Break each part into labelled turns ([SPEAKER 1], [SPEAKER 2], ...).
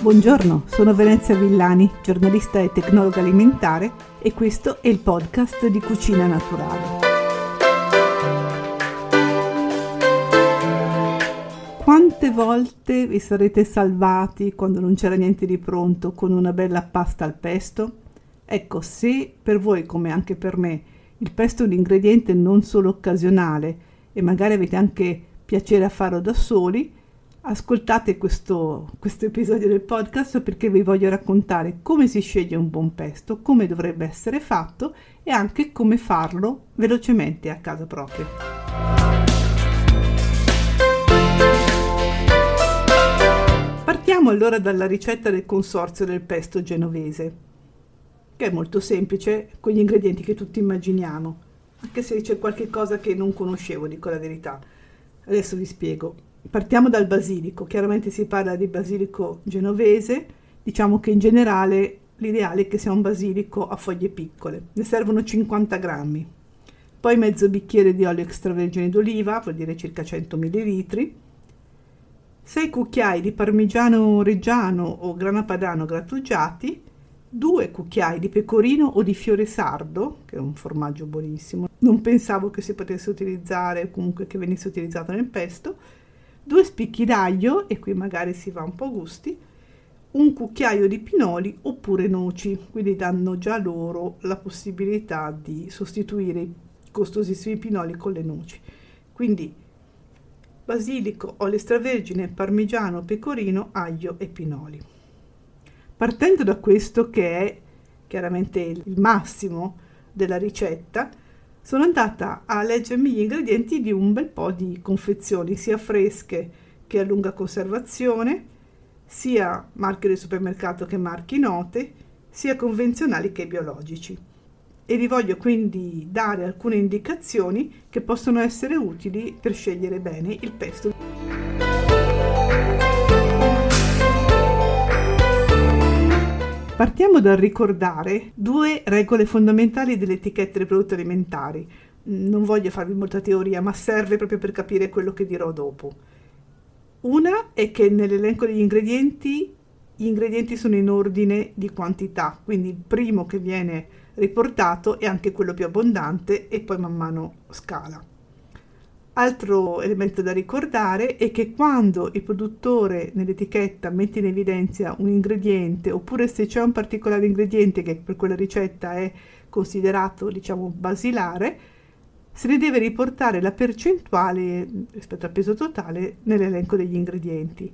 [SPEAKER 1] Buongiorno, sono Venezia Villani, giornalista e tecnologa alimentare e questo è il podcast di Cucina Naturale. Quante volte vi sarete salvati quando non c'era niente di pronto con una bella pasta al pesto? Ecco, se per voi come anche per me il pesto è un ingrediente non solo occasionale e magari avete anche piacere a farlo da soli, ascoltate questo, questo, episodio del podcast perché vi voglio raccontare come si sceglie un buon pesto, come dovrebbe essere fatto e anche come farlo velocemente a casa propria. Partiamo allora dalla ricetta del consorzio del pesto genovese, che è molto semplice con gli ingredienti che tutti immaginiamo, anche se c'è qualche cosa che non conoscevo, dico la verità. Adesso vi spiego partiamo dal basilico, chiaramente si parla di basilico genovese, diciamo che in generale l'ideale è che sia un basilico a foglie piccole, ne servono 50 grammi, poi mezzo bicchiere di olio extravergine d'oliva, vuol dire circa 100 ml, 6 cucchiai di parmigiano reggiano o grana padano grattugiati, 2 cucchiai di pecorino o di fiore sardo, che è un formaggio buonissimo. Non pensavo che si potesse utilizzare comunque che venisse utilizzato nel pesto, due spicchi d'aglio, e qui magari si va un po' a gusti, un cucchiaio di pinoli oppure noci, quindi danno già loro la possibilità di sostituire i costosissimi pinoli con le noci. Quindi basilico, olio extravergine, parmigiano, pecorino, aglio e pinoli. Partendo da questo che è chiaramente il massimo della ricetta, sono andata a leggermi gli ingredienti di un bel po' di confezioni, sia fresche che a lunga conservazione, sia marche del supermercato che marchi note, sia convenzionali che biologici. E vi voglio quindi dare alcune indicazioni che possono essere utili per scegliere bene il pesto. Partiamo dal ricordare due regole fondamentali delle etichette dei prodotti alimentari. Non voglio farvi molta teoria, ma serve proprio per capire quello che dirò dopo. Una è che nell'elenco degli ingredienti gli ingredienti sono in ordine di quantità, quindi il primo che viene riportato è anche quello più abbondante e poi man mano scala. Altro elemento da ricordare è che quando il produttore nell'etichetta mette in evidenza un ingrediente oppure se c'è un particolare ingrediente che per quella ricetta è considerato diciamo basilare, se ne deve riportare la percentuale rispetto al peso totale nell'elenco degli ingredienti.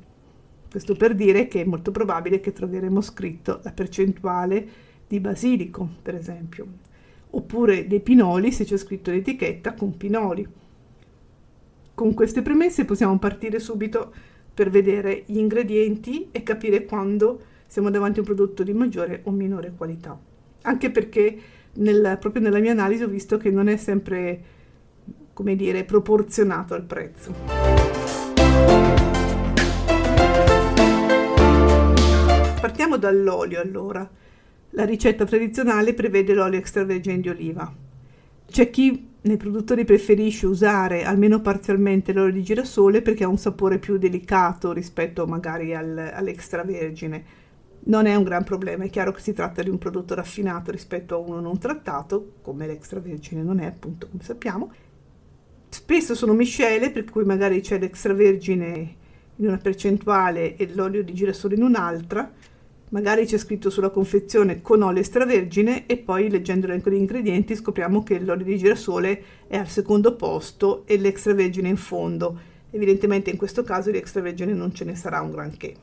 [SPEAKER 1] Questo per dire che è molto probabile che troveremo scritto la percentuale di basilico, per esempio, oppure dei pinoli se c'è scritto l'etichetta con pinoli con queste premesse possiamo partire subito per vedere gli ingredienti e capire quando siamo davanti a un prodotto di maggiore o minore qualità. Anche perché nel, proprio nella mia analisi ho visto che non è sempre, come dire, proporzionato al prezzo. Partiamo dall'olio allora. La ricetta tradizionale prevede l'olio extravergine di oliva. C'è chi nei produttori preferisce usare almeno parzialmente l'olio di girasole perché ha un sapore più delicato rispetto magari al, all'extravergine. Non è un gran problema, è chiaro che si tratta di un prodotto raffinato rispetto a uno non trattato, come l'extravergine non è appunto come sappiamo. Spesso sono miscele per cui magari c'è l'extravergine in una percentuale e l'olio di girasole in un'altra, Magari c'è scritto sulla confezione con olio extravergine e poi leggendo l'elenco degli ingredienti scopriamo che l'olio di girasole è al secondo posto e l'extravergine in fondo. Evidentemente in questo caso di extravergine non ce ne sarà un granché.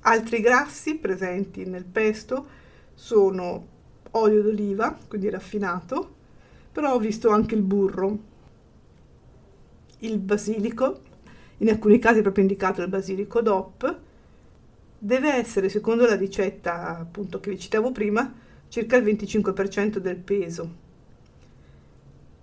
[SPEAKER 1] Altri grassi presenti nel pesto sono olio d'oliva, quindi raffinato, però ho visto anche il burro, il basilico, in alcuni casi è proprio indicato il basilico DOP, deve essere, secondo la ricetta appunto che vi citavo prima, circa il 25% del peso.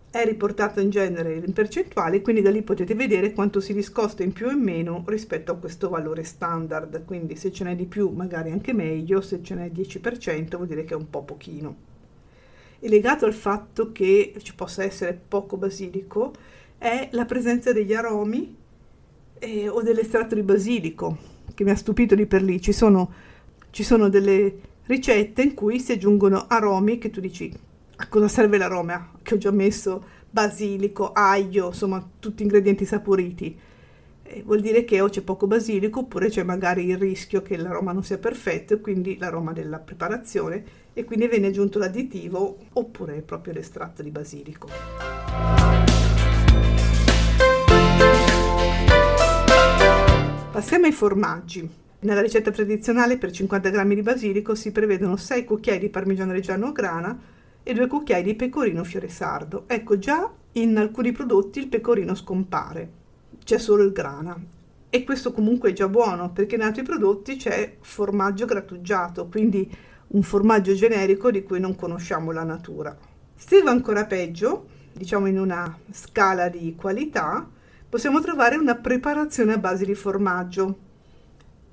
[SPEAKER 1] È riportato in genere in percentuale, quindi da lì potete vedere quanto si discosta in più e in meno rispetto a questo valore standard. Quindi se ce n'è di più magari anche meglio, se ce n'è 10% vuol dire che è un po' pochino. E legato al fatto che ci possa essere poco basilico è la presenza degli aromi eh, o dell'estratto di basilico che mi ha stupito di per lì. Ci sono, ci sono delle ricette in cui si aggiungono aromi che tu dici a cosa serve l'aroma che ho già messo basilico, aglio, insomma tutti ingredienti saporiti. Eh, vuol dire che o c'è poco basilico oppure c'è magari il rischio che l'aroma non sia perfetto e quindi l'aroma della preparazione e quindi viene aggiunto l'additivo oppure proprio l'estratto di basilico. Passiamo ai formaggi. Nella ricetta tradizionale per 50 g di basilico si prevedono 6 cucchiai di parmigiano reggiano grana e 2 cucchiai di pecorino fiore sardo. Ecco già in alcuni prodotti il pecorino scompare c'è solo il grana. E questo comunque è già buono perché in altri prodotti c'è formaggio grattugiato, quindi un formaggio generico di cui non conosciamo la natura. Se va ancora peggio, diciamo in una scala di qualità, possiamo trovare una preparazione a base di formaggio,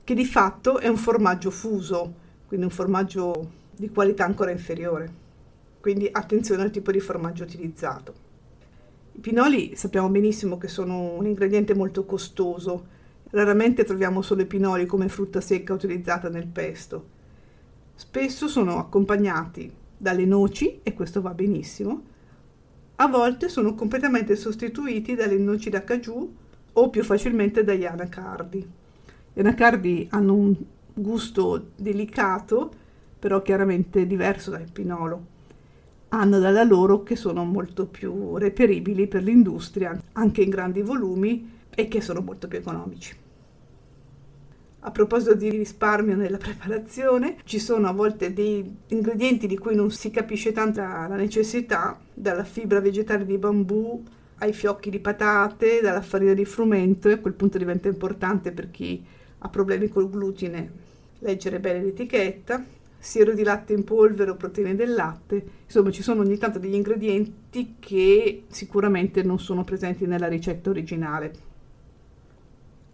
[SPEAKER 1] che di fatto è un formaggio fuso, quindi un formaggio di qualità ancora inferiore. Quindi attenzione al tipo di formaggio utilizzato. I pinoli sappiamo benissimo che sono un ingrediente molto costoso. Raramente troviamo solo i pinoli come frutta secca utilizzata nel pesto. Spesso sono accompagnati dalle noci, e questo va benissimo. A volte sono completamente sostituiti dalle noci da cajou o più facilmente dagli anacardi. Gli anacardi hanno un gusto delicato, però chiaramente diverso dal pinolo hanno dalla loro che sono molto più reperibili per l'industria, anche in grandi volumi e che sono molto più economici. A proposito di risparmio nella preparazione, ci sono a volte dei ingredienti di cui non si capisce tanto la necessità, dalla fibra vegetale di bambù ai fiocchi di patate, dalla farina di frumento, e a quel punto diventa importante per chi ha problemi col glutine leggere bene l'etichetta, siero di latte in polvere o proteine del latte, insomma ci sono ogni tanto degli ingredienti che sicuramente non sono presenti nella ricetta originale.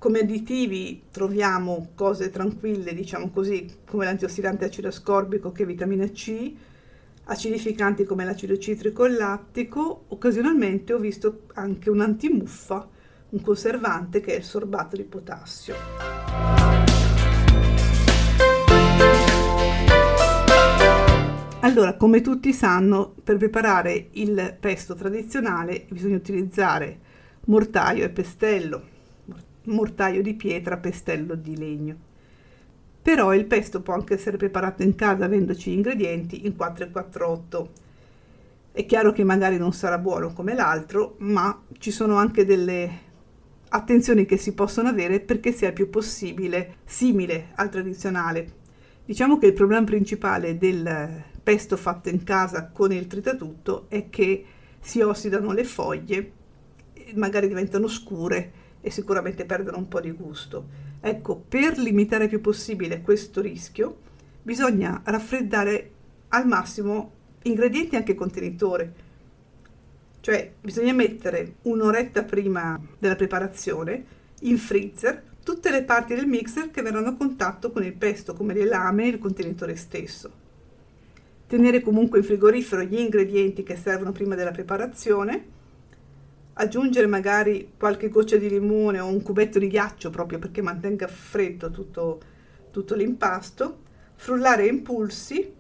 [SPEAKER 1] Come additivi troviamo cose tranquille, diciamo così, come l'antiossidante acido ascorbico che è vitamina C, acidificanti come l'acido citrico e lattico, occasionalmente ho visto anche un antimuffa, un conservante che è il sorbato di potassio. Allora, come tutti sanno, per preparare il pesto tradizionale bisogna utilizzare mortaio e pestello, mortaio di pietra, pestello di legno. Però il pesto può anche essere preparato in casa avendoci ingredienti in 4 e 48. È chiaro che magari non sarà buono come l'altro, ma ci sono anche delle attenzioni che si possono avere perché sia il più possibile simile al tradizionale. Diciamo che il problema principale del pesto fatto in casa con il tritatutto è che si ossidano le foglie, magari diventano scure e sicuramente perdono un po' di gusto. Ecco, per limitare il più possibile questo rischio, bisogna raffreddare al massimo ingredienti anche contenitore. Cioè, bisogna mettere un'oretta prima della preparazione in freezer tutte le parti del mixer che verranno a contatto con il pesto, come le lame e il contenitore stesso tenere comunque in frigorifero gli ingredienti che servono prima della preparazione, aggiungere magari qualche goccia di limone o un cubetto di ghiaccio proprio perché mantenga freddo tutto, tutto l'impasto, frullare in pulsi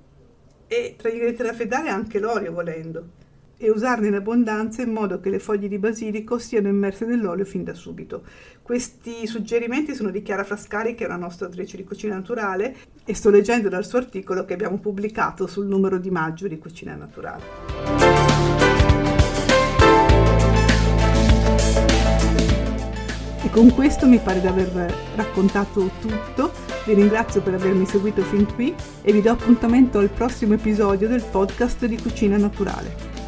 [SPEAKER 1] e tra gli ingredienti da raffreddare anche l'olio volendo e usarne in abbondanza in modo che le foglie di basilico siano immerse nell'olio fin da subito. Questi suggerimenti sono di Chiara Frascari, che è una nostra autrice di cucina naturale, e sto leggendo dal suo articolo che abbiamo pubblicato sul numero di maggio di Cucina Naturale. Con questo mi pare di aver raccontato tutto. Vi ringrazio per avermi seguito fin qui e vi do appuntamento al prossimo episodio del podcast di Cucina Naturale.